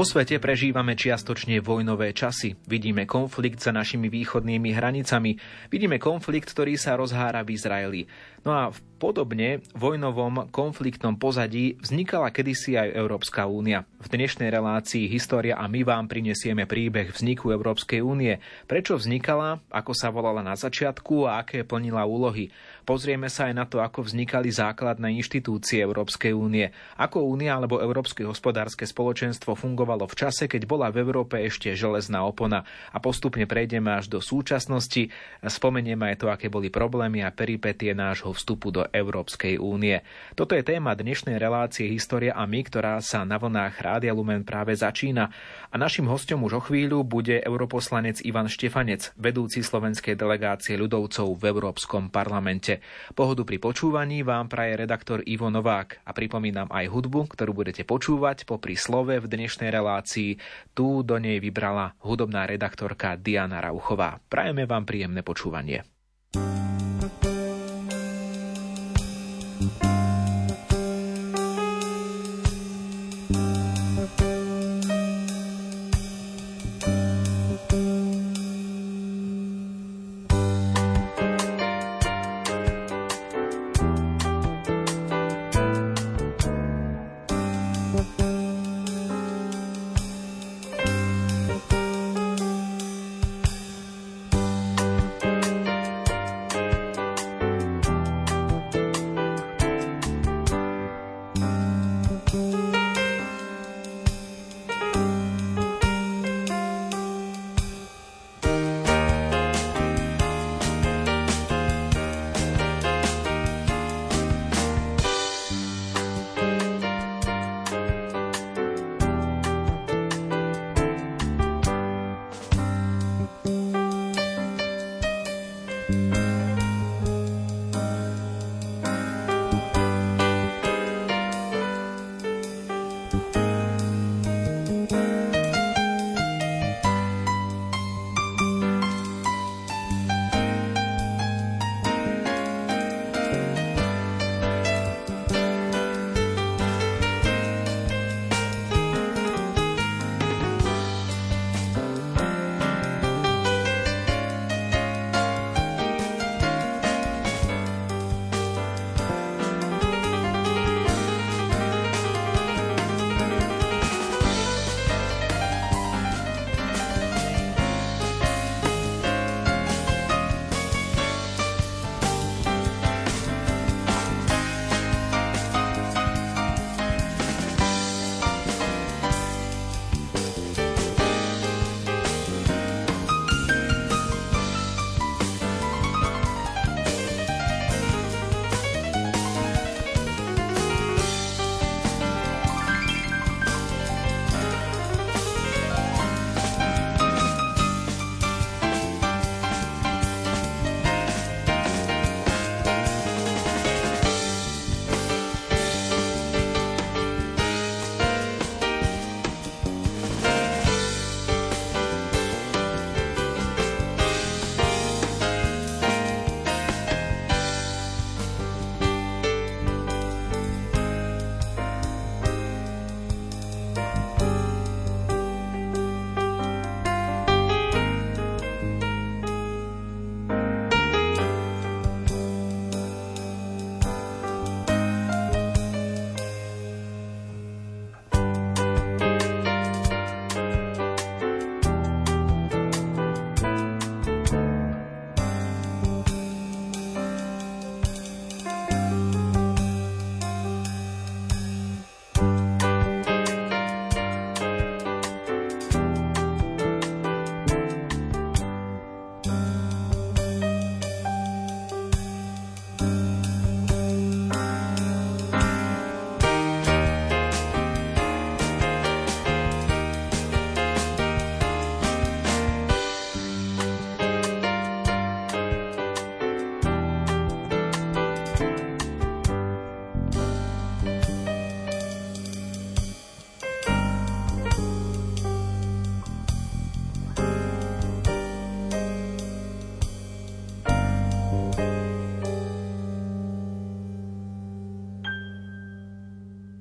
Vo svete prežívame čiastočne vojnové časy. Vidíme konflikt za našimi východnými hranicami. Vidíme konflikt, ktorý sa rozhára v Izraeli. No a v podobne vojnovom konfliktnom pozadí vznikala kedysi aj Európska únia. V dnešnej relácii História a my vám prinesieme príbeh vzniku Európskej únie. Prečo vznikala, ako sa volala na začiatku a aké plnila úlohy. Pozrieme sa aj na to, ako vznikali základné inštitúcie Európskej únie. Ako únia alebo Európske hospodárske spoločenstvo fungovalo v čase, keď bola v Európe ešte železná opona. A postupne prejdeme až do súčasnosti. Spomenieme aj to, aké boli problémy a peripetie nášho vstupu do Európskej únie. Toto je téma dnešnej relácie História a my, ktorá sa na vlnách Rádia Lumen práve začína. A našim hostom už o chvíľu bude europoslanec Ivan Štefanec, vedúci slovenskej delegácie ľudovcov v Európskom parlamente. Pohodu pri počúvaní vám praje redaktor Ivo Novák a pripomínam aj hudbu, ktorú budete počúvať popri slove v dnešnej relácii. Tu do nej vybrala hudobná redaktorka Diana Rauchová. Prajeme vám príjemné počúvanie.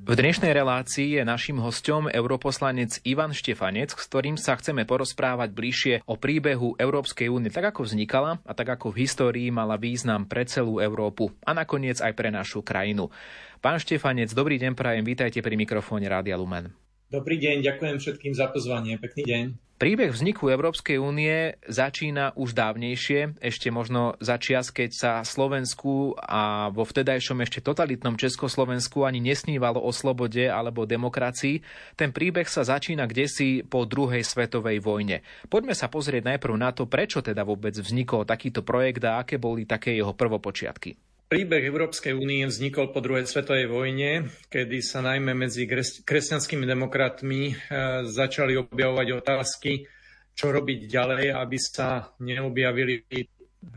V dnešnej relácii je našim hostom europoslanec Ivan Štefanec, s ktorým sa chceme porozprávať bližšie o príbehu Európskej únie, tak ako vznikala a tak ako v histórii mala význam pre celú Európu a nakoniec aj pre našu krajinu. Pán Štefanec, dobrý deň, prajem, vítajte pri mikrofóne Rádia Lumen. Dobrý deň, ďakujem všetkým za pozvanie, pekný deň. Príbeh vzniku Európskej únie začína už dávnejšie, ešte možno za čias, keď sa Slovensku a vo vtedajšom ešte totalitnom Československu ani nesnívalo o slobode alebo demokracii. Ten príbeh sa začína kdesi po druhej svetovej vojne. Poďme sa pozrieť najprv na to, prečo teda vôbec vznikol takýto projekt a aké boli také jeho prvopočiatky. Príbeh Európskej únie vznikol po druhej svetovej vojne, kedy sa najmä medzi kresťanskými demokratmi e, začali objavovať otázky, čo robiť ďalej, aby sa neobjavili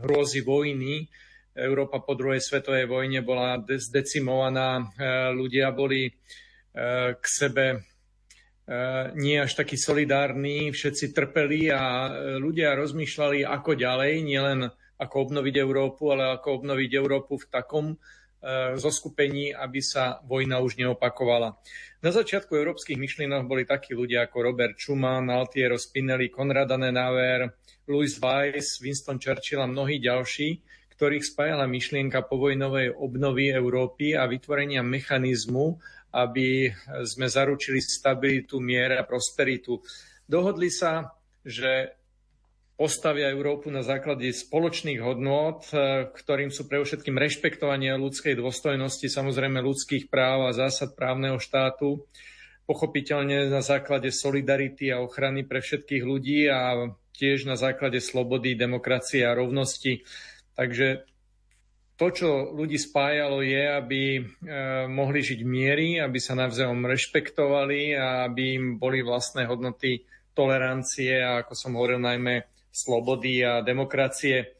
hrôzy vojny. Európa po druhej svetovej vojne bola zdecimovaná, e, ľudia boli e, k sebe nie až takí solidárni, všetci trpeli a ľudia rozmýšľali, ako ďalej, nielen ako obnoviť Európu, ale ako obnoviť Európu v takom e, zoskupení, aby sa vojna už neopakovala. Na začiatku európskych myšlienok boli takí ľudia ako Robert Schumann, Altiero Spinelli, Konrad Adenauer, Louis Weiss, Winston Churchill a mnohí ďalší, ktorých spájala myšlienka povojnovej obnovy Európy a vytvorenia mechanizmu, aby sme zaručili stabilitu, mier a prosperitu. Dohodli sa, že postavia Európu na základe spoločných hodnôt, e, ktorým sú pre všetkým rešpektovanie ľudskej dôstojnosti, samozrejme ľudských práv a zásad právneho štátu, pochopiteľne na základe solidarity a ochrany pre všetkých ľudí a tiež na základe slobody, demokracie a rovnosti. Takže to, čo ľudí spájalo, je, aby e, mohli žiť v miery, aby sa navzájom rešpektovali a aby im boli vlastné hodnoty tolerancie a, ako som hovoril, najmä slobody a demokracie.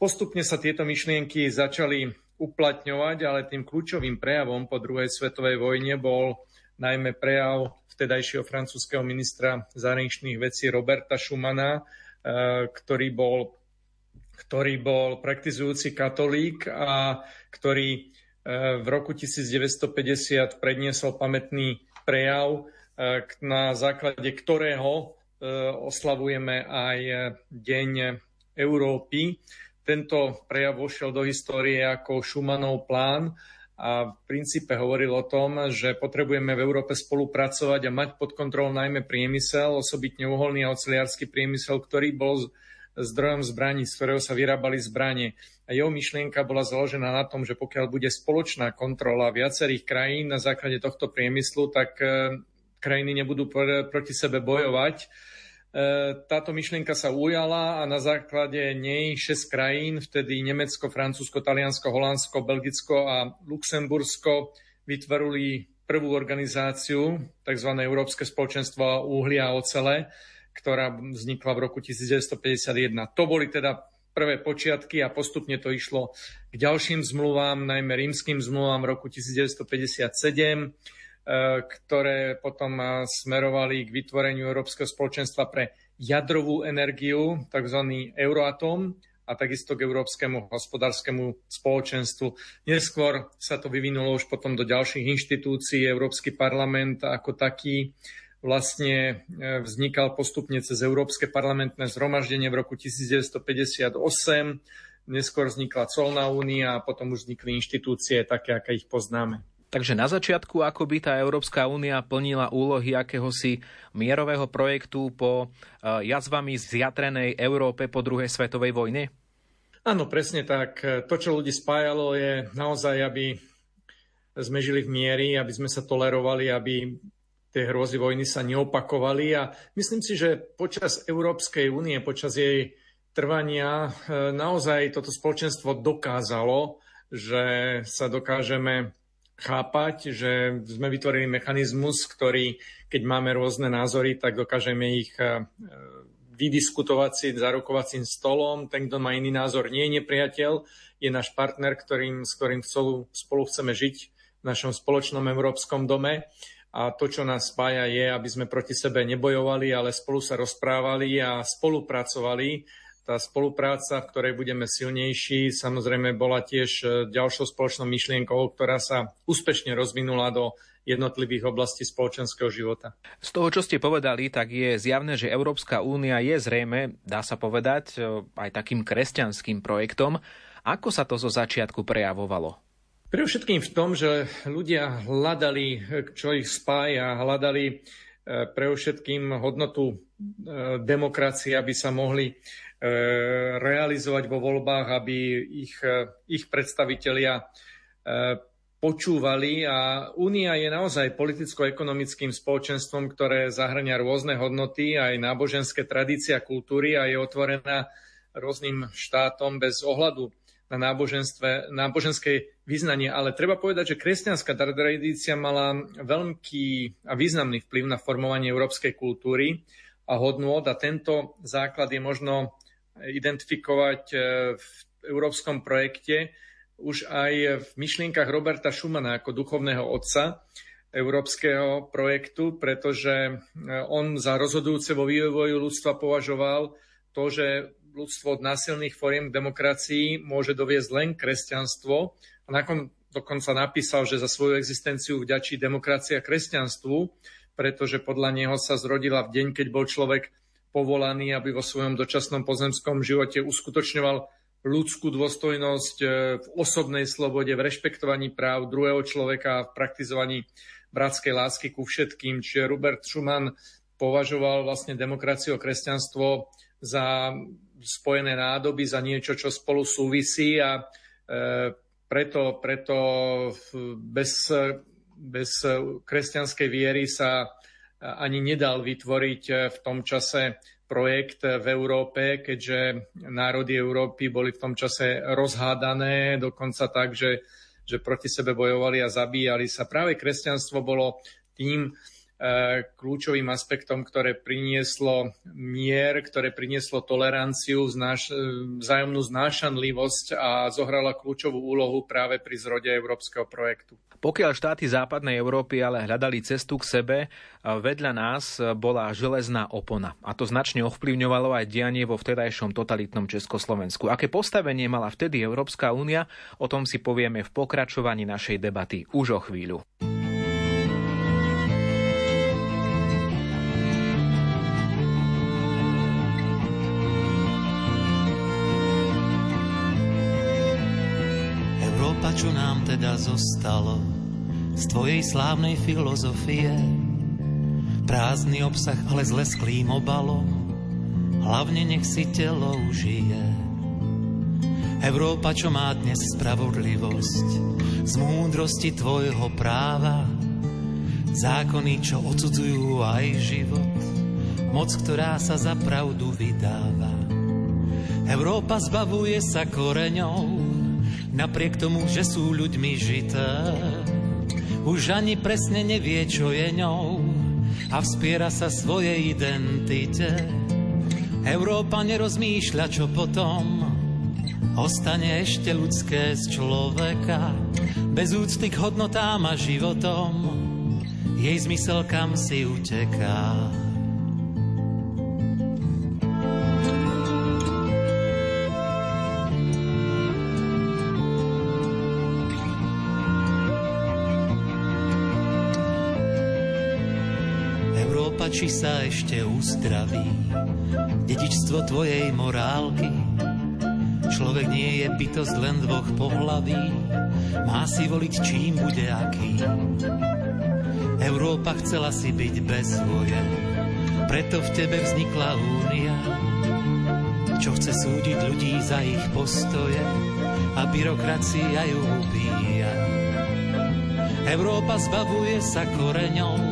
Postupne sa tieto myšlienky začali uplatňovať, ale tým kľúčovým prejavom po druhej svetovej vojne bol najmä prejav vtedajšieho francúzského ministra zahraničných vecí Roberta Schumana, eh, ktorý bol, ktorý bol praktizujúci katolík a ktorý eh, v roku 1950 predniesol pamätný prejav, eh, na základe ktorého oslavujeme aj Deň Európy. Tento prejav vošiel do histórie ako Schumannov plán a v princípe hovoril o tom, že potrebujeme v Európe spolupracovať a mať pod kontrolou najmä priemysel, osobitne uholný a oceliársky priemysel, ktorý bol zdrojom zbraní, z ktorého sa vyrábali zbranie. A jeho myšlienka bola založená na tom, že pokiaľ bude spoločná kontrola viacerých krajín na základe tohto priemyslu, tak e, krajiny nebudú proti sebe bojovať, táto myšlienka sa ujala a na základe nej 6 krajín, vtedy Nemecko, Francúzsko, Taliansko, Holandsko, Belgicko a Luxembursko vytvorili prvú organizáciu, tzv. Európske spoločenstvo uhlia a ocele, ktorá vznikla v roku 1951. To boli teda prvé počiatky a postupne to išlo k ďalším zmluvám, najmä rímským zmluvám v roku 1957 E, ktoré potom e, smerovali k vytvoreniu Európskeho spoločenstva pre jadrovú energiu, tzv. Euroatom, a takisto k Európskemu hospodárskému spoločenstvu. Neskôr sa to vyvinulo už potom do ďalších inštitúcií. Európsky parlament ako taký vlastne e, vznikal postupne cez Európske parlamentné zhromaždenie v roku 1958. Neskôr vznikla colná únia a potom už vznikli inštitúcie také, aké ich poznáme. Takže na začiatku ako by tá Európska únia plnila úlohy akéhosi mierového projektu po eh, jazvami zjatrenej Európe po druhej svetovej vojne? Áno, presne tak. To, čo ľudí spájalo, je naozaj, aby sme žili v miery, aby sme sa tolerovali, aby tie hrozy vojny sa neopakovali. A myslím si, že počas Európskej únie, počas jej trvania, eh, naozaj toto spoločenstvo dokázalo, že sa dokážeme chápať, že sme vytvorili mechanizmus, ktorý, keď máme rôzne názory, tak dokážeme ich e, vydiskutovať si za rokovacím stolom. Ten, kto má iný názor, nie je nepriateľ, je náš partner, ktorým, s ktorým spolu, spolu chceme žiť v našom spoločnom európskom dome. A to, čo nás spája, je, aby sme proti sebe nebojovali, ale spolu sa rozprávali a spolupracovali tá spolupráca, v ktorej budeme silnejší, samozrejme bola tiež e, ďalšou spoločnou myšlienkou, ktorá sa úspešne rozvinula do jednotlivých oblastí spoločenského života. Z toho, čo ste povedali, tak je zjavné, že Európska únia je zrejme, dá sa povedať, e, aj takým kresťanským projektom. Ako sa to zo začiatku prejavovalo? Pre všetkým v tom, že ľudia hľadali, čo ich spája, hľadali pre všetkým hodnotu demokracie, aby sa mohli E, realizovať vo voľbách, aby ich, e, ich predstavitelia e, počúvali a Únia je naozaj politicko-ekonomickým spoločenstvom, ktoré zahrania rôzne hodnoty, aj náboženské tradície a kultúry a je otvorená rôznym štátom bez ohľadu na náboženstve, náboženské vyznanie. Ale treba povedať, že kresťanská tradícia mala veľký a významný vplyv na formovanie európskej kultúry a hodnôt a tento základ je možno identifikovať e, v európskom projekte už aj v myšlienkach Roberta Schumana ako duchovného otca európskeho projektu, pretože e, on za rozhodujúce vo vývoju ľudstva považoval to, že ľudstvo od násilných foriem demokracii môže doviesť len kresťanstvo. A nakon, dokonca napísal, že za svoju existenciu vďačí demokracia kresťanstvu, pretože podľa neho sa zrodila v deň, keď bol človek povolaný, aby vo svojom dočasnom pozemskom živote uskutočňoval ľudskú dôstojnosť e, v osobnej slobode, v rešpektovaní práv druhého človeka a v praktizovaní bratskej lásky ku všetkým. Čiže Robert Schumann považoval vlastne demokraciu a kresťanstvo za spojené nádoby, za niečo, čo spolu súvisí a e, preto, preto bez, bez kresťanskej viery sa ani nedal vytvoriť eh, v tom čase projekt v Európe, keďže národy Európy boli v tom čase rozhádané, dokonca tak, že, že proti sebe bojovali a zabíjali sa. Práve kresťanstvo bolo tým, E, kľúčovým aspektom, ktoré prinieslo mier, ktoré prinieslo toleranciu, znáš, e, vzájomnú znášanlivosť a zohrala kľúčovú úlohu práve pri zrode európskeho projektu. Pokiaľ štáty západnej Európy ale hľadali cestu k sebe, e, vedľa nás bola železná opona. A to značne ovplyvňovalo aj dianie vo vtedajšom totalitnom Československu. Aké postavenie mala vtedy Európska únia, o tom si povieme v pokračovaní našej debaty už o chvíľu. Teda zostalo z tvojej slávnej filozofie. Prázdny obsah, ale s lesklým obalom, hlavne nech si telo užije. Európa, čo má dnes spravodlivosť, z múdrosti tvojho práva, zákony, čo odsudzujú aj život, moc, ktorá sa za pravdu vydáva. Európa zbavuje sa koreňov, napriek tomu, že sú ľuďmi žité. Už ani presne nevie, čo je ňou a vspiera sa svojej identite. Európa nerozmýšľa, čo potom ostane ešte ľudské z človeka. Bez úcty k hodnotám a životom jej zmysel kam si uteká. Či sa ešte uzdraví dedičstvo tvojej morálky. Človek nie je bytosť len dvoch pohlaví, má si voliť čím bude aký. Európa chcela si byť bez voje, preto v tebe vznikla únia, čo chce súdiť ľudí za ich postoje a byrokracia ju ubíja. Európa zbavuje sa koreňov,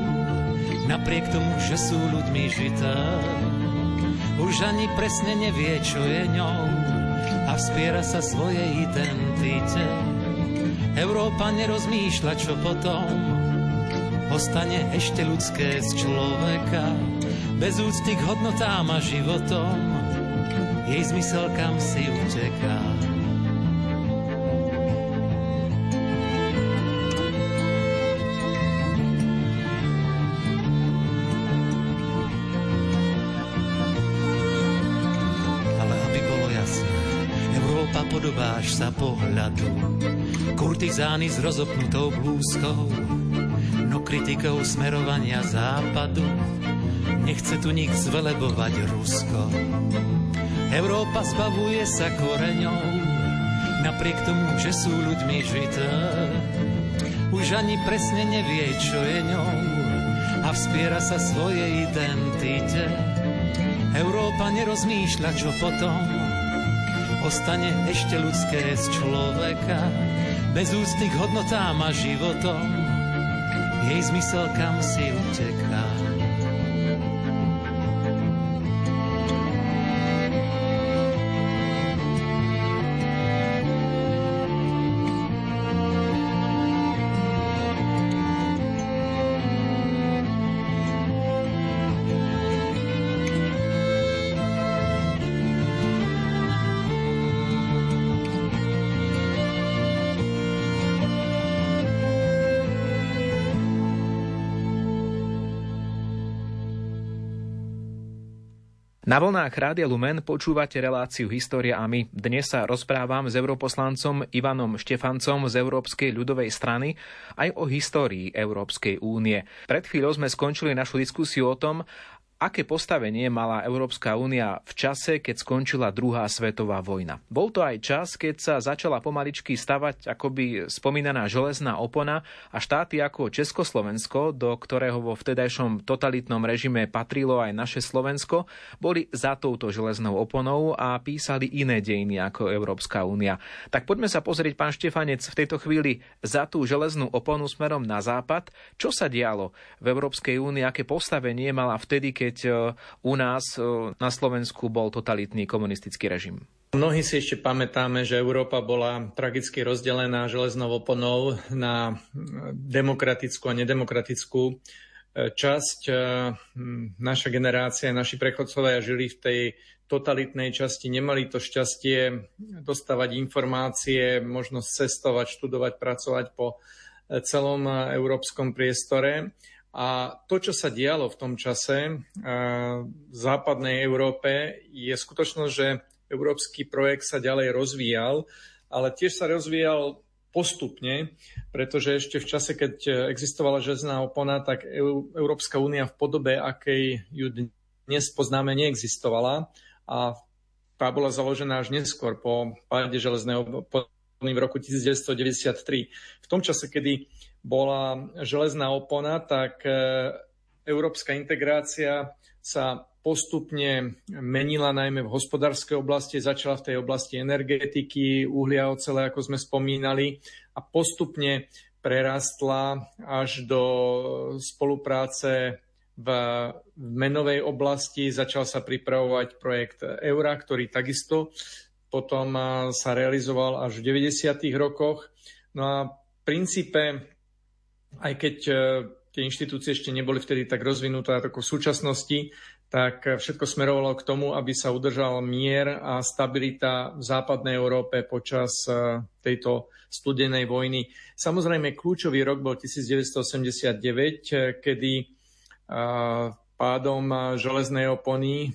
napriek tomu, že sú ľuďmi žité. Už ani presne nevie, čo je ňou a vspiera sa svojej identite. Európa nerozmýšľa, čo potom ostane ešte ľudské z človeka, bez úcty k hodnotám a životom, jej zmysel kam si uteká. Podobáš sa pohľadu. Kurtizány s rozopnutou blúzkou, no kritikou smerovania západu. Nechce tu nik zvelebovať Rusko. Európa zbavuje sa koreňou, napriek tomu, že sú ľuďmi žité. Už ani presne nevie, čo je ňou a vspiera sa svojej identite. Európa nerozmýšľa, čo potom ostane ešte ľudské z človeka, bez úcty hodnotám a životom, jej zmysel kam si uteká. Na vlnách Rádia Lumen počúvate reláciu História a my. Dnes sa rozprávam s europoslancom Ivanom Štefancom z Európskej ľudovej strany aj o histórii Európskej únie. Pred chvíľou sme skončili našu diskusiu o tom, aké postavenie mala Európska únia v čase, keď skončila druhá svetová vojna. Bol to aj čas, keď sa začala pomaličky stavať akoby spomínaná železná opona a štáty ako Československo, do ktorého vo vtedajšom totalitnom režime patrilo aj naše Slovensko, boli za touto železnou oponou a písali iné dejiny ako Európska únia. Tak poďme sa pozrieť, pán Štefanec, v tejto chvíli za tú železnú oponu smerom na západ. Čo sa dialo v Európskej únii, aké postavenie mala vtedy, keď keď e, u nás e, na Slovensku bol totalitný komunistický režim. Mnohí si ešte pamätáme, že Európa bola tragicky rozdelená železnou oponou na demokratickú a nedemokratickú e, časť. Naša generácia, naši prechodcovia žili v tej totalitnej časti, nemali to šťastie dostávať informácie, možnosť cestovať, študovať, pracovať po celom európskom priestore. A to, čo sa dialo v tom čase v západnej Európe, je skutočnosť, že európsky projekt sa ďalej rozvíjal, ale tiež sa rozvíjal postupne, pretože ešte v čase, keď existovala žezná opona, tak Európska únia v podobe, akej ju dnes poznáme, neexistovala a tá bola založená až neskôr po páde železnej opony v roku 1993. V tom čase, kedy bola železná opona, tak e, európska integrácia sa postupne menila najmä v hospodárskej oblasti, začala v tej oblasti energetiky, uhlia, ocele, ako sme spomínali, a postupne prerastla až do spolupráce v menovej oblasti. Začal sa pripravovať projekt Eura, ktorý takisto potom sa realizoval až v 90. rokoch. No a v princípe aj keď e, tie inštitúcie ešte neboli vtedy tak rozvinuté ako v súčasnosti, tak všetko smerovalo k tomu, aby sa udržal mier a stabilita v západnej Európe počas e, tejto studenej vojny. Samozrejme, kľúčový rok bol 1989, e, kedy pádom železnej opony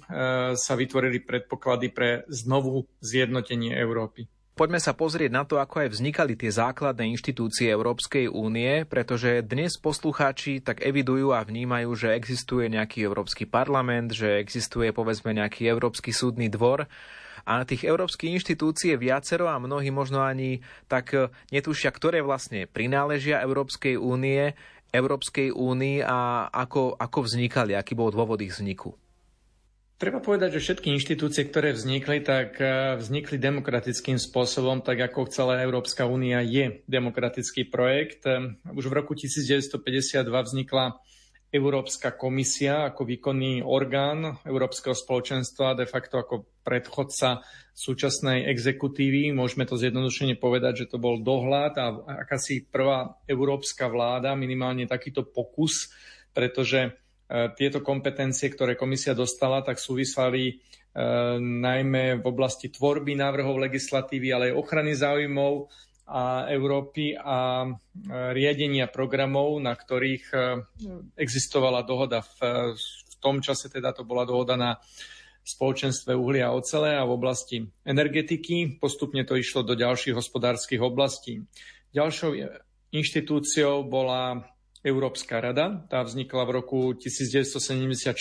sa vytvorili predpoklady pre znovu zjednotenie Európy. Poďme sa pozrieť na to, ako aj vznikali tie základné inštitúcie Európskej únie, pretože dnes poslucháči tak evidujú a vnímajú, že existuje nejaký Európsky parlament, že existuje povedzme nejaký Európsky súdny dvor a tých európskych inštitúcií je viacero a mnohí možno ani tak netušia, ktoré vlastne prináležia Európskej únie, Európskej únii a ako, ako vznikali, aký bol dôvod ich vzniku. Treba povedať, že všetky inštitúcie, ktoré vznikli, tak eh, vznikli demokratickým spôsobom, tak ako celá Európska únia je demokratický projekt. Eh, už v roku 1952 vznikla Európska komisia ako výkonný orgán Európskeho spoločenstva, de facto ako predchodca súčasnej exekutívy. Môžeme to zjednodušene povedať, že to bol dohľad a akási prvá európska vláda, minimálne takýto pokus, pretože tieto kompetencie, ktoré komisia dostala, tak súvisali e, najmä v oblasti tvorby návrhov legislatívy, ale aj ochrany záujmov a Európy a e, riadenia programov, na ktorých existovala dohoda. V, v tom čase teda to bola dohoda na spoločenstve uhlia a ocele a v oblasti energetiky. Postupne to išlo do ďalších hospodárskych oblastí. Ďalšou inštitúciou bola Európska rada. Tá vznikla v roku 1974,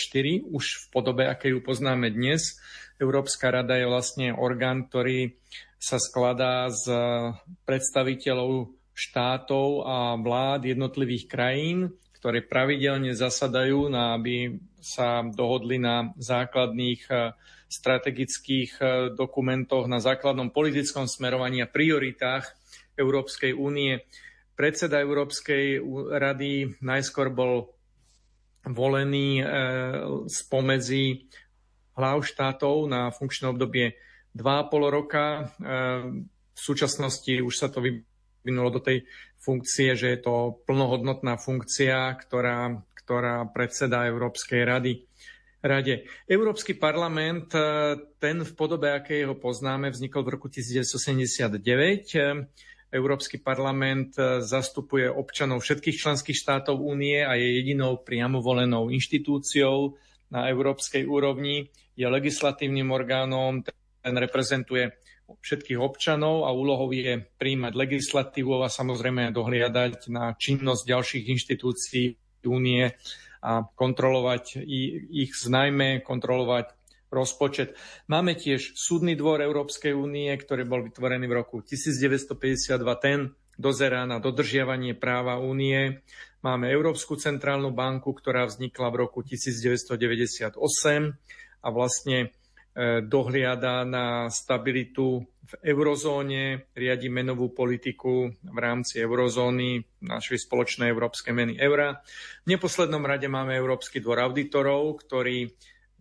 už v podobe, aké ju poznáme dnes. Európska rada je vlastne orgán, ktorý sa skladá z predstaviteľov štátov a vlád jednotlivých krajín, ktoré pravidelne zasadajú, na, aby sa dohodli na základných e, strategických e, dokumentoch, na základnom politickom smerovaní a prioritách Európskej únie. Predseda Európskej rady najskôr bol volený e, spomedzi hlav štátov na funkčné obdobie 2,5 roka. V súčasnosti už sa to vyvinulo do tej funkcie, že je to plnohodnotná funkcia, ktorá, ktorá predseda Európskej rady. Rade. Európsky parlament, e, ten v podobe, aké ho poznáme, vznikol v roku 1979. Európsky parlament e, zastupuje občanov všetkých členských štátov únie a je jedinou priamo volenou inštitúciou na európskej úrovni. Je legislatívnym orgánom, ten reprezentuje všetkých občanov a úlohou je príjmať legislatívu a samozrejme dohliadať na činnosť ďalších inštitúcií únie a kontrolovať ich, najmä kontrolovať rozpočet. Máme tiež súdny dvor Európskej únie, ktorý bol vytvorený v roku 1952. Ten dozerá na dodržiavanie práva únie. Máme Európsku centrálnu banku, ktorá vznikla v roku 1998 a vlastne E, dohliada na stabilitu v eurozóne, riadi menovú politiku v rámci eurozóny našej spoločnej európskej meny eura. V neposlednom rade máme Európsky dvor auditorov, ktorý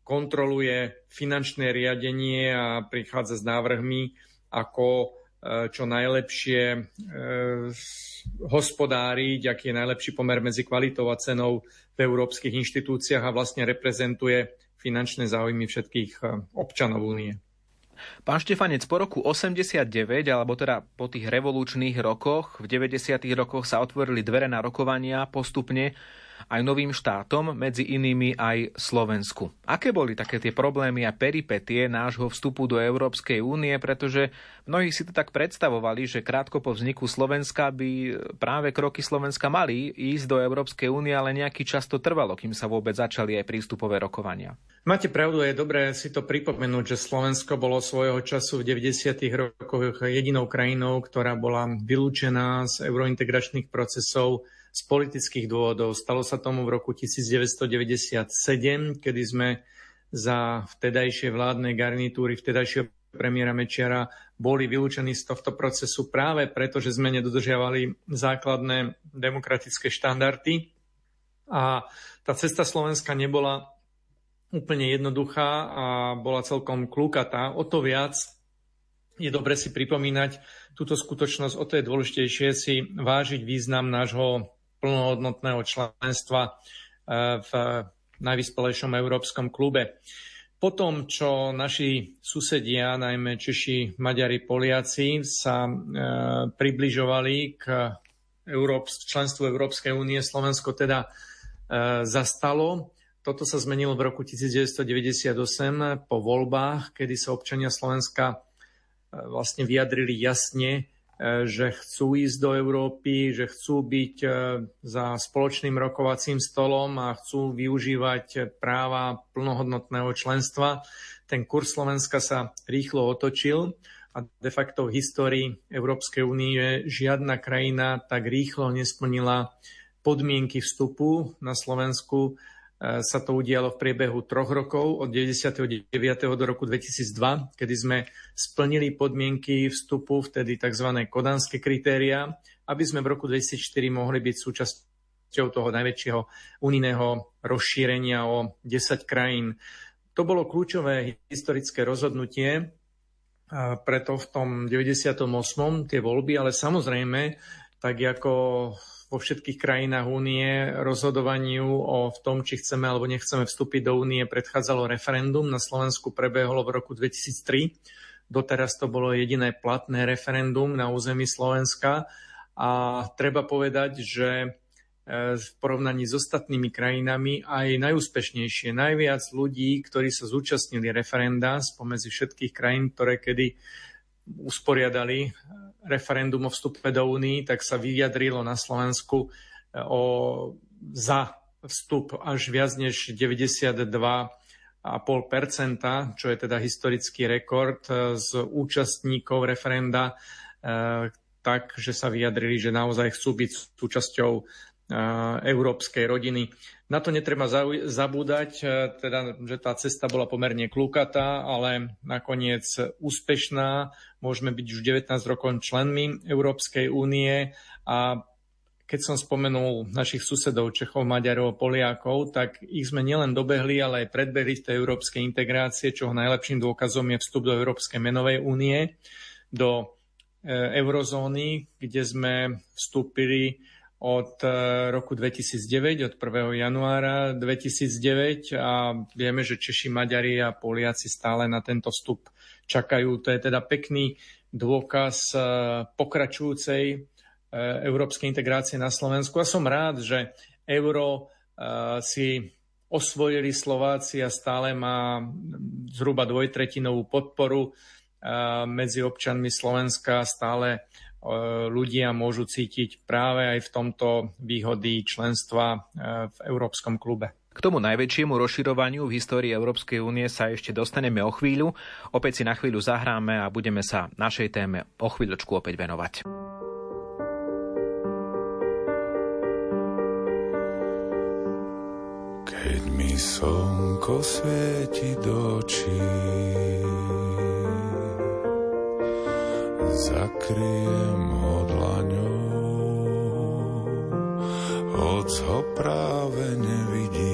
kontroluje finančné riadenie a prichádza s návrhmi, ako e, čo najlepšie e, hospodáriť, aký je najlepší pomer medzi kvalitou a cenou v európskych inštitúciách a vlastne reprezentuje finančné záujmy všetkých eh, občanov únie. Pán Štefanec, po roku 89, alebo teda po tých revolučných rokoch, v 90. rokoch sa otvorili dvere na rokovania postupne aj novým štátom, medzi inými aj Slovensku. Aké boli také tie problémy a peripetie nášho vstupu do Európskej únie, pretože mnohí si to tak predstavovali, že krátko po vzniku Slovenska by práve kroky Slovenska mali ísť do Európskej únie, ale nejaký čas to trvalo, kým sa vôbec začali aj prístupové rokovania. Máte pravdu, je dobré si to pripomenúť, že Slovensko bolo svojho času v 90. rokoch jedinou krajinou, ktorá bola vylúčená z eurointegračných procesov z politických dôvodov. Stalo sa tomu v roku 1997, kedy sme za vtedajšie vládnej garnitúry, vtedajšieho premiéra Mečiara boli vylúčení z tohto procesu práve preto, že sme nedodržiavali základné demokratické štandardy. A tá cesta Slovenska nebola úplne jednoduchá a bola celkom klúkatá. O to viac je dobre si pripomínať túto skutočnosť, o to je dôležitejšie si vážiť význam nášho plnohodnotného členstva e, v najvyspelejšom európskom klube. Po tom, čo naši susedia, najmä Češi, Maďari, Poliaci, sa e, približovali k členstvu Európskej únie, Slovensko teda e, zastalo. Toto sa zmenilo v roku 1998 po voľbách, kedy sa občania Slovenska vlastne vyjadrili jasne že chcú ísť do Európy, že chcú byť e, za spoločným rokovacím stolom a chcú využívať práva plnohodnotného členstva. Ten kurz Slovenska sa rýchlo otočil a de facto v histórii Európskej únie žiadna krajina tak rýchlo nesplnila podmienky vstupu na Slovensku E, sa to udialo v priebehu troch rokov, od 99. do roku 2002, kedy sme splnili podmienky vstupu, vtedy tzv. kodanské kritéria, aby sme v roku 2004 mohli byť súčasťou toho najväčšieho unijného rozšírenia o 10 krajín. To bolo kľúčové historické rozhodnutie, preto v tom 98. tie voľby, ale samozrejme, tak ako vo všetkých krajinách únie rozhodovaniu o v tom, či chceme alebo nechceme vstúpiť do únie, predchádzalo referendum. Na Slovensku prebehlo v roku 2003. Doteraz to bolo jediné platné referendum na území Slovenska. A treba povedať, že v porovnaní s ostatnými krajinami aj najúspešnejšie. Najviac ľudí, ktorí sa zúčastnili referenda spomedzi všetkých krajín, ktoré kedy usporiadali referendum o vstupe do Únii, tak sa vyjadrilo na Slovensku o, za vstup až viac než 92 5%, čo je teda historický rekord z účastníkov referenda, tak, že sa vyjadrili, že naozaj chcú byť súčasťou európskej rodiny. Na to netreba zabúdať, teda, že tá cesta bola pomerne klúkatá, ale nakoniec úspešná. Môžeme byť už 19 rokov členmi Európskej únie a keď som spomenul našich susedov Čechov, Maďarov, Poliakov, tak ich sme nielen dobehli, ale aj predbehli v tej európskej integrácie, čoho najlepším dôkazom je vstup do Európskej menovej únie, do e, eurozóny, kde sme vstúpili od e, roku 2009, od 1. januára 2009 a vieme, že Češi, Maďari a Poliaci stále na tento vstup čakajú. To je teda pekný dôkaz e, pokračujúcej e, európskej integrácie na Slovensku a som rád, že euro si osvojili Slováci a stále má zhruba dvojtretinovú podporu medzi občanmi Slovenska stále ľudia môžu cítiť práve aj v tomto výhody členstva e, v Európskom klube. K tomu najväčšiemu rozširovaniu v histórii Európskej únie sa ešte dostaneme o chvíľu. Opäť si na chvíľu zahráme a budeme sa našej téme o chvíľočku opäť venovať. Keď mi slnko svieti do očí zakriem ho dlaňou, hoc ho práve nevidím.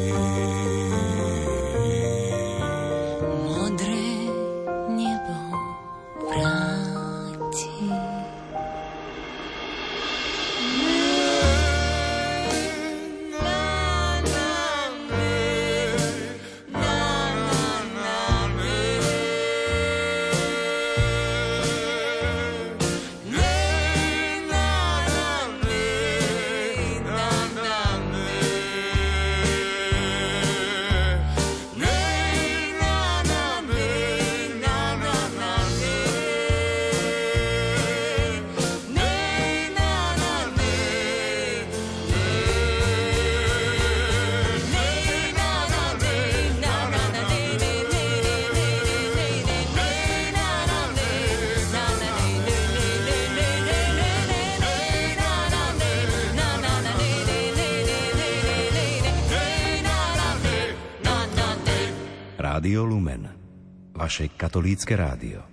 katolícke rádio.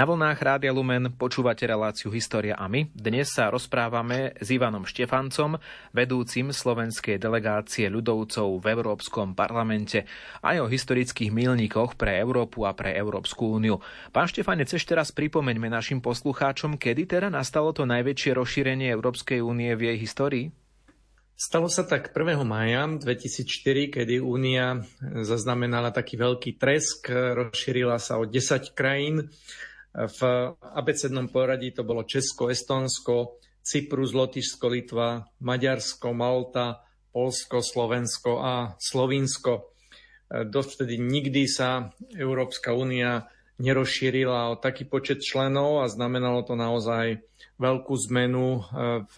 Na vlnách Rádia Lumen počúvate reláciu História a my. Dnes sa rozprávame s Ivanom Štefancom, vedúcim slovenskej delegácie ľudovcov v Európskom parlamente aj o historických milníkoch pre Európu a pre Európsku úniu. Pán Štefanec, ešte raz pripomeňme našim poslucháčom, kedy teda nastalo to najväčšie rozšírenie Európskej únie v jej histórii? Stalo sa tak 1. maja 2004, kedy Únia zaznamenala taký veľký tresk, rozšírila sa o 10 krajín v abecednom poradí to bolo Česko, Estonsko, Cyprus, Lotyšsko, Litva, Maďarsko, Malta, Polsko, Slovensko a Slovinsko. Dovtedy nikdy sa Európska únia nerozšírila o taký počet členov a znamenalo to naozaj veľkú zmenu e, v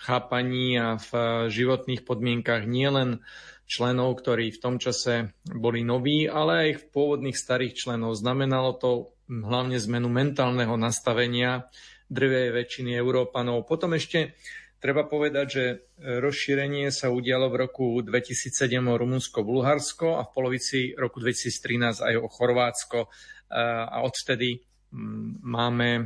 chápaní a v životných podmienkach nielen členov, ktorí v tom čase boli noví, ale aj v pôvodných starých členov. Znamenalo to hlavne zmenu mentálneho nastavenia drvej väčšiny Európanov. Potom ešte treba povedať, že rozšírenie sa udialo v roku 2007 o Rumunsko-Bulharsko a v polovici roku 2013 aj o Chorvátsko a odvtedy máme e,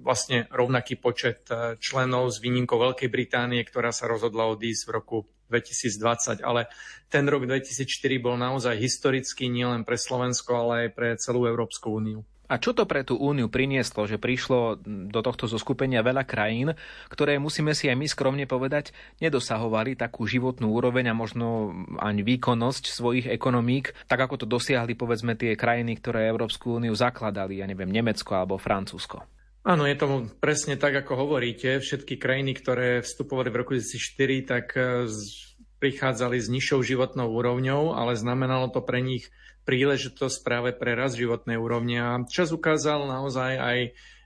vlastne rovnaký počet e, členov s výnimkou Veľkej Británie, ktorá sa rozhodla odísť v roku 2020, ale ten rok 2004 bol naozaj historický nielen pre Slovensko, ale aj pre celú Európsku úniu. A čo to pre tú úniu prinieslo, že prišlo do tohto zoskupenia veľa krajín, ktoré, musíme si aj my skromne povedať, nedosahovali takú životnú úroveň a možno ani výkonnosť svojich ekonomík, tak ako to dosiahli povedzme tie krajiny, ktoré Európsku úniu zakladali, ja neviem, Nemecko alebo Francúzsko? Áno, je to presne tak, ako hovoríte. Všetky krajiny, ktoré vstupovali v roku 2004, tak e, prichádzali s nižšou životnou úrovňou, ale znamenalo to pre nich príležitosť práve pre rast životnej úrovne. A čas ukázal naozaj aj,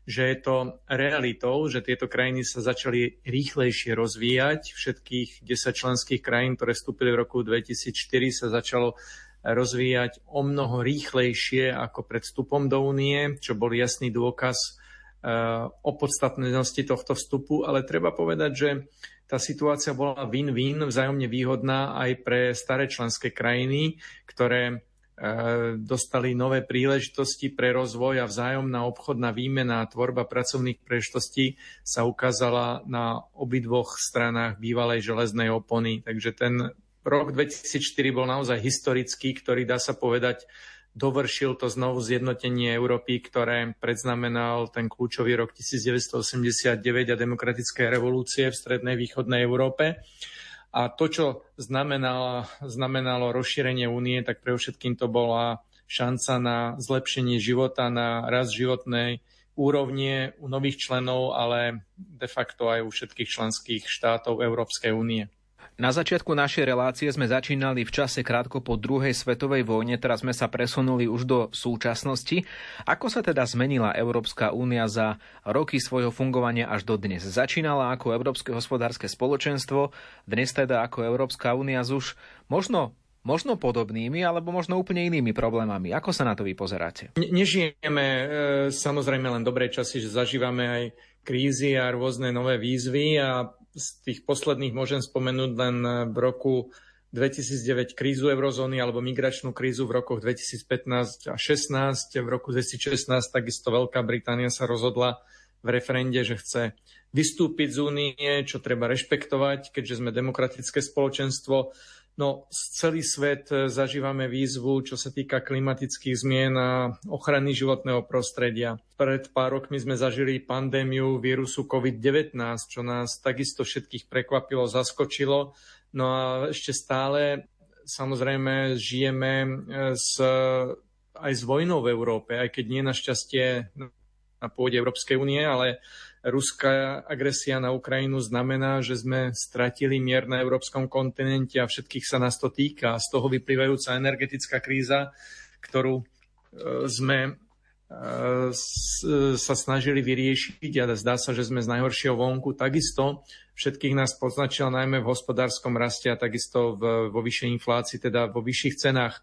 že je to realitou, že tieto krajiny sa začali rýchlejšie rozvíjať. Všetkých 10 členských krajín, ktoré vstúpili v roku 2004, sa začalo rozvíjať o mnoho rýchlejšie ako pred vstupom do únie, čo bol jasný dôkaz o podstatnosti tohto vstupu, ale treba povedať, že tá situácia bola win-win, vzájomne výhodná aj pre staré členské krajiny, ktoré e, dostali nové príležitosti pre rozvoj a vzájomná obchodná výmena a tvorba pracovných príležitostí sa ukázala na obidvoch stranách bývalej železnej opony. Takže ten rok 2004 bol naozaj historický, ktorý dá sa povedať dovršil to znovu zjednotenie Európy, ktoré predznamenal ten kľúčový rok 1989 a demokratické revolúcie v strednej východnej Európe. A to, čo znamenalo, znamenalo rozšírenie únie, tak pre všetkým to bola šanca na zlepšenie života, na rast životnej úrovne u nových členov, ale de facto aj u všetkých členských štátov Európskej únie. Na začiatku našej relácie sme začínali v čase krátko po druhej svetovej vojne, teraz sme sa presunuli už do súčasnosti. Ako sa teda zmenila Európska únia za roky svojho fungovania až do dnes? Začínala ako Európske hospodárske spoločenstvo, dnes teda ako Európska únia s už možno možno podobnými, alebo možno úplne inými problémami. Ako sa na to vy pozeráte? Ne- nežijeme e, samozrejme len dobré časy, že zažívame aj krízy a rôzne nové výzvy a z tých posledných môžem spomenúť len v roku 2009 krízu eurozóny alebo migračnú krízu v rokoch 2015 a 16. V roku 2016 takisto Veľká Británia sa rozhodla v referende, že chce vystúpiť z únie, čo treba rešpektovať, keďže sme demokratické spoločenstvo. No, celý svet e, zažívame výzvu, čo sa týka klimatických zmien a ochrany životného prostredia. Pred pár rokmi sme zažili pandémiu vírusu COVID-19, čo nás takisto všetkých prekvapilo, zaskočilo. No a ešte stále samozrejme žijeme e, s, aj s vojnou v Európe, aj keď nie našťastie na pôde Európskej únie, ale ruská agresia na Ukrajinu znamená, že sme stratili mier na európskom kontinente a všetkých sa nás to týka. Z toho vyplývajúca energetická kríza, ktorú e, sme sa snažili vyriešiť a zdá sa, že sme z najhoršieho vonku. Takisto Všetkých nás poznačila najmä v hospodárskom raste a takisto vo vyššej inflácii, teda vo vyšších cenách.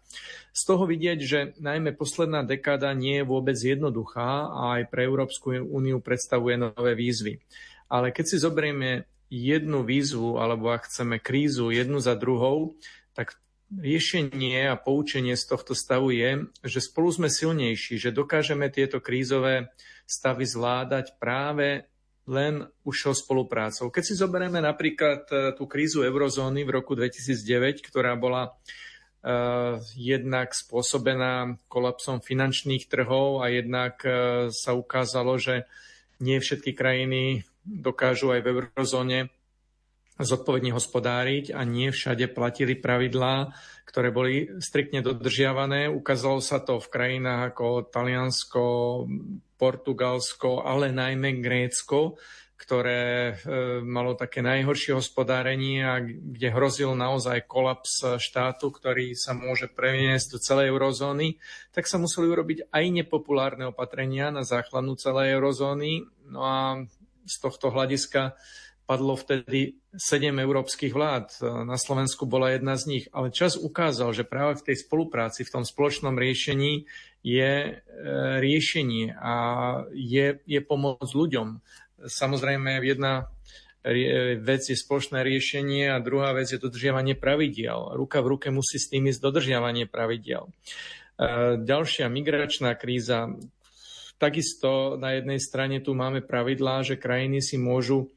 Z toho vidieť, že najmä posledná dekáda nie je vôbec jednoduchá a aj pre Európsku úniu predstavuje nové výzvy. Ale keď si zoberieme jednu výzvu, alebo ak chceme krízu jednu za druhou, tak riešenie a poučenie z tohto stavu je, že spolu sme silnejší, že dokážeme tieto krízové stavy zvládať práve len užšou spoluprácou. Keď si zoberieme napríklad e, tú krízu eurozóny v roku 2009, ktorá bola uh, jednak spôsobená kolapsom finančných trhov a jednak uh, sa ukázalo, že nie všetky krajiny dokážu aj v eurozóne zodpovedne hospodáriť a nie všade platili pravidlá, ktoré boli striktne dodržiavané. Ukázalo sa to v krajinách ako Taliansko, Portugalsko, ale najmä Grécko, ktoré e, malo také najhoršie hospodárenie a kde hrozil naozaj kolaps štátu, ktorý sa môže preniesť do celej eurozóny, tak sa museli urobiť aj nepopulárne opatrenia na záchranu celej eurozóny. No a z tohto hľadiska padlo vtedy sedem európskych vlád. Na Slovensku bola jedna z nich. Ale čas ukázal, že práve v tej spolupráci, v tom spoločnom riešení je e, riešenie a je, je pomoc ľuďom. Samozrejme, jedna vec je spoločné riešenie a druhá vec je dodržiavanie pravidiel. Ruka v ruke musí s tým ísť dodržiavanie pravidiel. E, ďalšia migračná kríza. Takisto na jednej strane tu máme pravidlá, že krajiny si môžu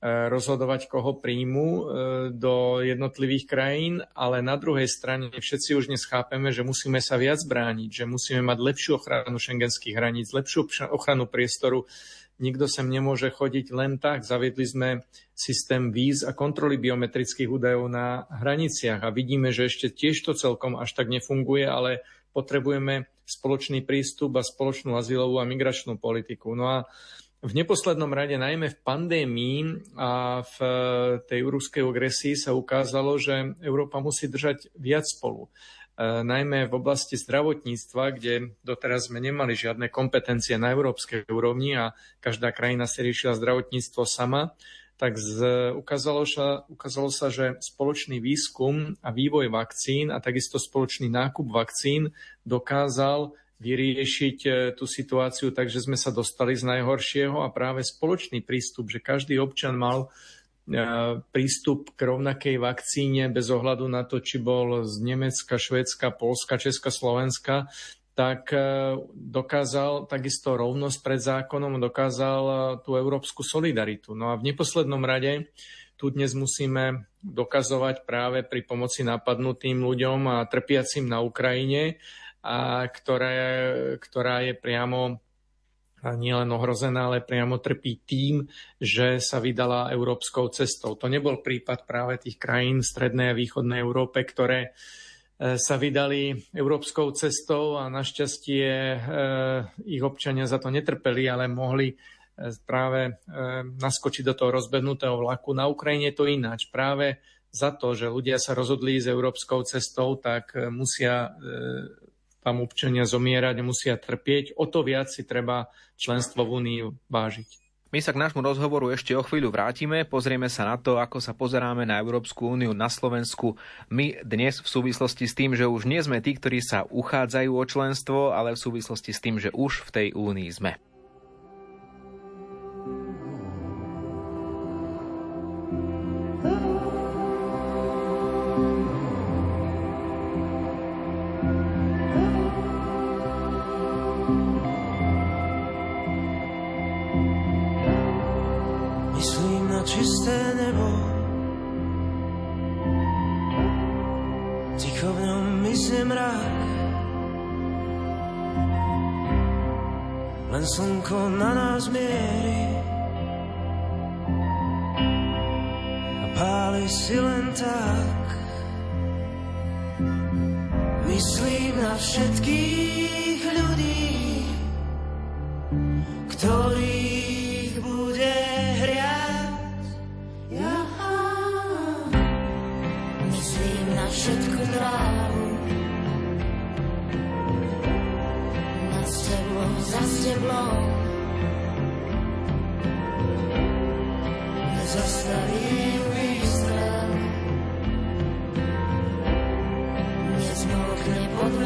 rozhodovať, koho príjmu e, do jednotlivých krajín, ale na druhej strane všetci už dnes chápeme, že musíme sa viac brániť, že musíme mať lepšiu ochranu šengenských hraníc, lepšiu ochranu priestoru. Nikto sem nemôže chodiť len tak. Zaviedli sme systém víz a kontroly biometrických údajov na hraniciach a vidíme, že ešte tiež to celkom až tak nefunguje, ale potrebujeme spoločný prístup a spoločnú azylovú a migračnú politiku. No a v neposlednom rade, najmä v pandémii a v tej ruskej agresii sa ukázalo, že Európa musí držať viac spolu. E, najmä v oblasti zdravotníctva, kde doteraz sme nemali žiadne kompetencie na európskej úrovni a každá krajina si riešila zdravotníctvo sama, tak z, ukázalo, sa, ukázalo sa, že spoločný výskum a vývoj vakcín a takisto spoločný nákup vakcín dokázal vyriešiť e, tú situáciu tak, že sme sa dostali z najhoršieho a práve spoločný prístup, že každý občan mal e, prístup k rovnakej vakcíne bez ohľadu na to, či bol z Nemecka, Švedska, Polska, Česka, Slovenska, tak e, dokázal takisto rovnosť pred zákonom, dokázal tú európsku solidaritu. No a v neposlednom rade tu dnes musíme dokazovať práve pri pomoci napadnutým ľuďom a trpiacim na Ukrajine, a ktorá, ktorá je priamo nielen ohrozená, ale priamo trpí tým, že sa vydala európskou cestou. To nebol prípad práve tých krajín v strednej a východnej Európe, ktoré e, sa vydali európskou cestou a našťastie e, ich občania za to netrpeli, ale mohli e, práve naskočiť do toho rozbednutého vlaku. Na Ukrajine je to ináč. Práve za to, že ľudia sa rozhodli s európskou cestou, tak musia tam občania zomierať, musia trpieť, o to viac si treba členstvo v Únii vážiť. My sa k nášmu rozhovoru ešte o chvíľu vrátime, pozrieme sa na to, ako sa pozeráme na Európsku úniu na Slovensku. My dnes v súvislosti s tým, že už nie sme tí, ktorí sa uchádzajú o členstvo, ale v súvislosti s tým, že už v tej únii sme.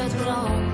throne.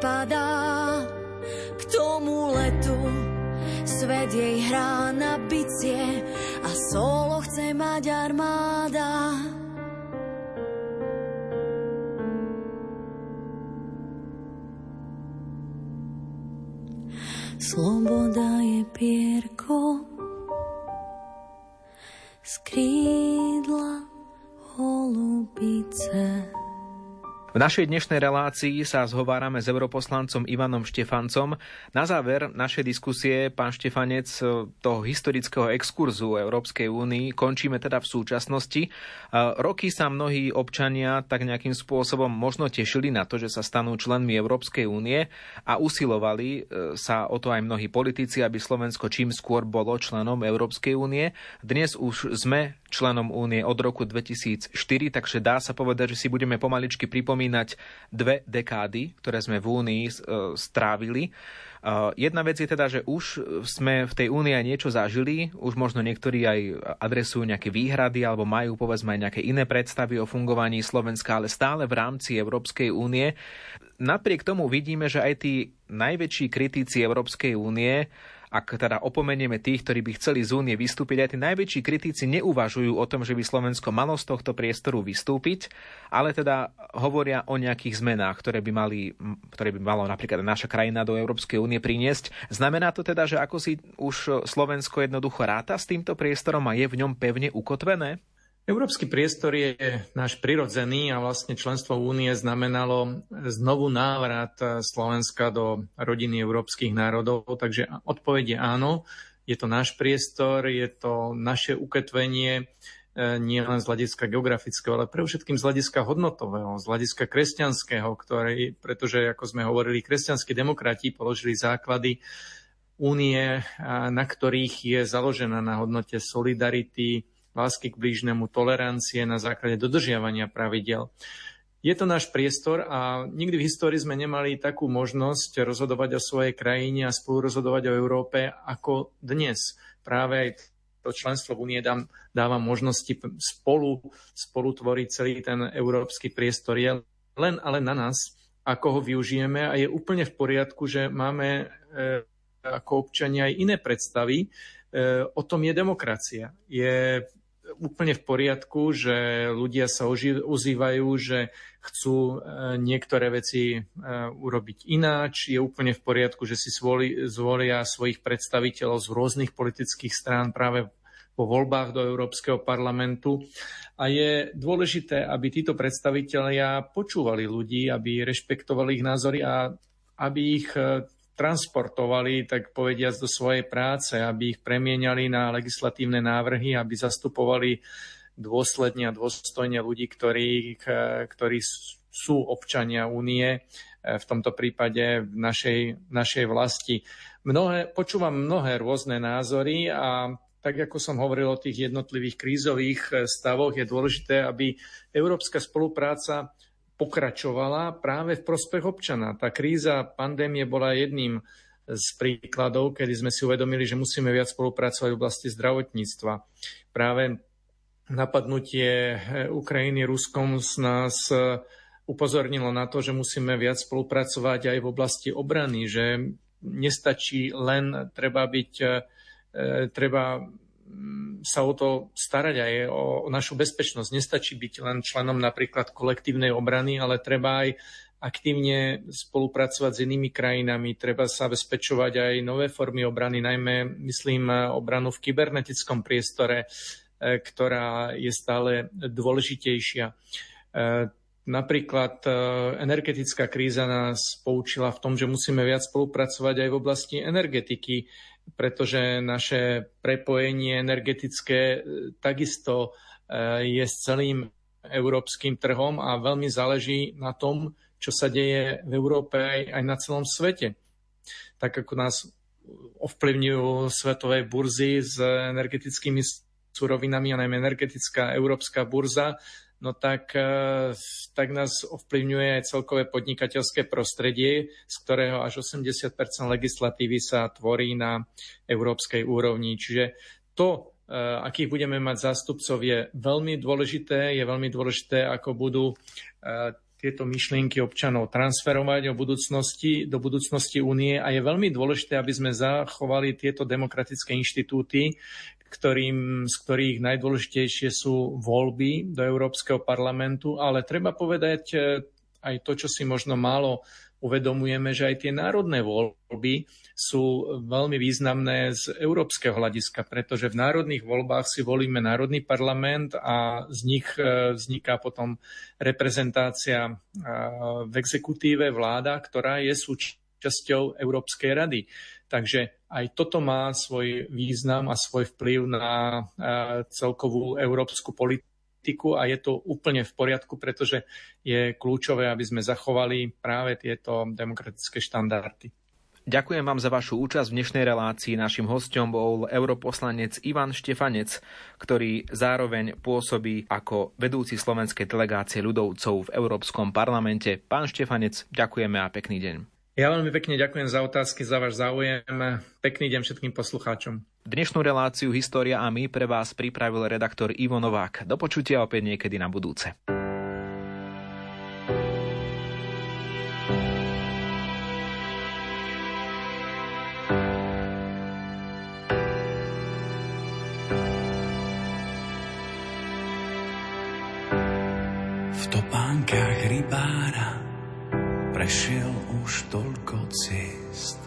a nepadá. K tomu letu svet jej hrá na bicie a solo chce mať armáda. Sloboda je pierko z krídla holubice. V našej dnešnej relácii sa zhovárame s europoslancom Ivanom Štefancom. Na záver našej diskusie, pán Štefanec, toho historického exkurzu Európskej únii končíme teda v súčasnosti. Roky sa mnohí občania tak nejakým spôsobom možno tešili na to, že sa stanú členmi Európskej únie a usilovali e, sa o to aj mnohí politici, aby Slovensko čím skôr bolo členom Európskej únie. Dnes už sme členom únie od roku 2004, takže dá sa povedať, že si budeme pomaličky pripomínať dve dekády, ktoré sme v únii e, strávili. Uh, Jedna vec je teda, že už sme v tej únii aj niečo zažili, už možno niektorí aj adresujú nejaké výhrady alebo majú povedzme aj nejaké iné predstavy o fungovaní Slovenska, ale stále v rámci Európskej únie. Napriek tomu vidíme, že aj tí najväčší kritici Európskej únie Ak teda opomenieme tých, ktorí by chceli z únie vystúpiť, aj tí najväčší kritici neuvažujú o tom, že by Slovensko malo z tohto priestoru vystúpiť, ale teda hovoria o nejakých zmenách, ktoré by, mali, ktoré by malo napríklad naša krajina do Európskej únie priniesť. Znamená to teda, že ako si už Slovensko jednoducho ráta s týmto priestorom a je v ňom pevne ukotvené? Európsky priestor je náš prirodzený a vlastne členstvo únie znamenalo znovu návrat Slovenska do rodiny európskych národov, takže odpoveď je áno, je to náš priestor, je to naše uketvenie e, nie len z hľadiska geografického, ale pre všetkým z hľadiska hodnotového, z hľadiska kresťanského, ktorý, pretože, ako sme hovorili, kresťanskí demokrati položili základy únie, na ktorých je založená na hodnote solidarity, lásky k blížnemu, tolerancie na základe dodržiavania pravidel. Je to náš priestor a nikdy v histórii sme nemali takú možnosť rozhodovať o svojej krajine a spolu rozhodovať o Európe ako dnes. Práve aj to členstvo v Únie dáva možnosti spolu, spolu tvoriť celý ten európsky priestor. Je len ale na nás, ako ho využijeme a je úplne v poriadku, že máme e, ako občania aj iné predstavy. E, o tom je demokracia. Je úplne v poriadku, že ľudia sa ozývajú, že chcú e, niektoré veci e, urobiť ináč. Je úplne v poriadku, že si zvolia svojich predstaviteľov z rôznych politických strán práve po voľbách do Európskeho parlamentu. A je dôležité, aby títo predstavitelia počúvali ľudí, aby rešpektovali ich názory a aby ich e, transportovali, tak povediac, do svojej práce, aby ich premieniali na legislatívne návrhy, aby zastupovali dôsledne a dôstojne ľudí, ktorí, ktorí sú občania únie, e, v tomto prípade v našej, našej vlasti. Mnohé, počúvam mnohé rôzne názory a tak ako som hovoril o tých jednotlivých krízových e, stavoch, je dôležité, aby európska spolupráca pokračovala práve v prospech občana. Tá kríza pandémie bola jedným z príkladov, kedy sme si uvedomili, že musíme viac spolupracovať v oblasti zdravotníctva. Práve napadnutie Ukrajiny Ruskom z nás upozornilo na to, že musíme viac spolupracovať aj v oblasti obrany, že nestačí len treba byť, e, treba sa o to starať aj o, o našu bezpečnosť. Nestačí byť len členom napríklad kolektívnej obrany, ale treba aj aktívne spolupracovať s inými krajinami, treba sa bezpečovať aj nové formy obrany, najmä myslím obranu v kybernetickom priestore, e, ktorá je stále dôležitejšia. E, napríklad e, energetická kríza nás poučila v tom, že musíme viac spolupracovať aj v oblasti energetiky pretože naše prepojenie energetické e, takisto e, je s celým európskym trhom a veľmi záleží na tom, čo sa deje v Európe aj na celom svete. Tak ako nás ovplyvňujú svetové burzy s energetickými surovinami a najmä energetická európska burza, no tak, e, tak nás ovplyvňuje aj celkové podnikateľské prostredie, z ktorého až 80 legislatívy sa tvorí na európskej úrovni. Čiže to, e, akých budeme mať zástupcov, je veľmi dôležité. Je veľmi dôležité, ako budú e, tieto myšlienky občanov transferovať o budúcnosti, do budúcnosti únie a je veľmi dôležité, aby sme zachovali tieto demokratické inštitúty, ktorým, z ktorých najdôležitejšie sú voľby do Európskeho parlamentu, ale treba povedať e, aj to, čo si možno málo uvedomujeme, že aj tie národné voľby sú veľmi významné z európskeho hľadiska, pretože v národných voľbách si volíme národný parlament a z nich e, vzniká potom reprezentácia e, v exekutíve vláda, ktorá je súčasťou Európskej rady. Takže aj toto má svoj význam a svoj vplyv na e, celkovú európsku politiku a je to úplne v poriadku, pretože je kľúčové, aby sme zachovali práve tieto demokratické štandardy. Ďakujem vám za vašu účasť v dnešnej relácii. Našim hostom bol europoslanec Ivan Štefanec, ktorý zároveň pôsobí ako vedúci slovenskej delegácie ľudovcov v Európskom parlamente. Pán Štefanec, ďakujeme a pekný deň. Ja veľmi pekne ďakujem za otázky, za váš záujem. Pekný deň všetkým poslucháčom. Dnešnú reláciu História a my pre vás pripravil redaktor Ivo Novák. Do počutia opäť niekedy na budúce. V topánkach rybára prešiel už toľko ciest.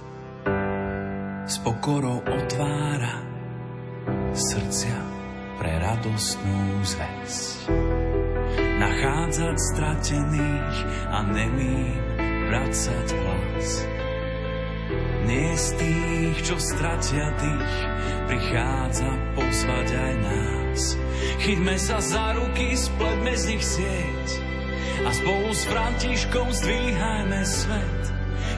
S pokorou otvára srdcia pre radostnú zväzť. Nachádzať stratených a nemým vracať hlas. Nie z tých, čo stratia tých, prichádza pozvať aj nás. Chyťme sa za ruky, spletme z nich sieť a spolu s Františkom zdvíhajme svet.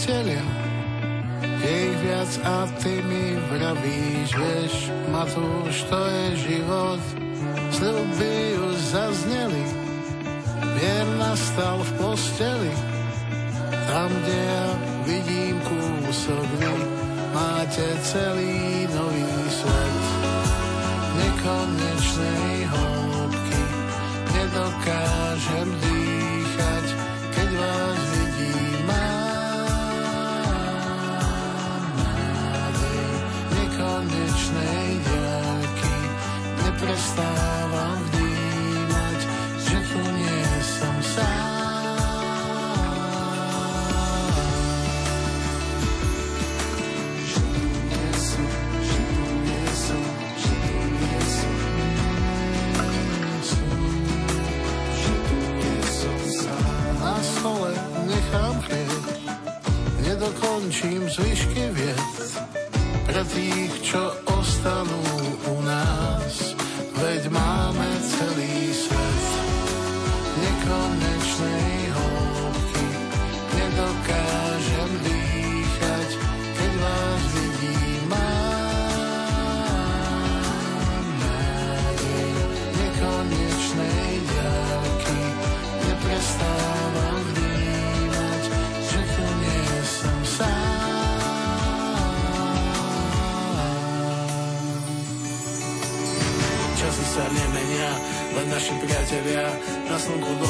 Priatelia. Je viac a ty mi vravíš, vieš, Matúš, to je život. Sľuby už zazneli, mier nastal v posteli. Tam, kde ja vidím kúsok vy, máte celý nový svet. Nekonečnej hĺbky nedokážem dýchať, neprestávam vnímať, že tu nie som sám. Stole nechám chlieb, nedokončím zvyšky vied. Pre tých, čo ostanú Na slnku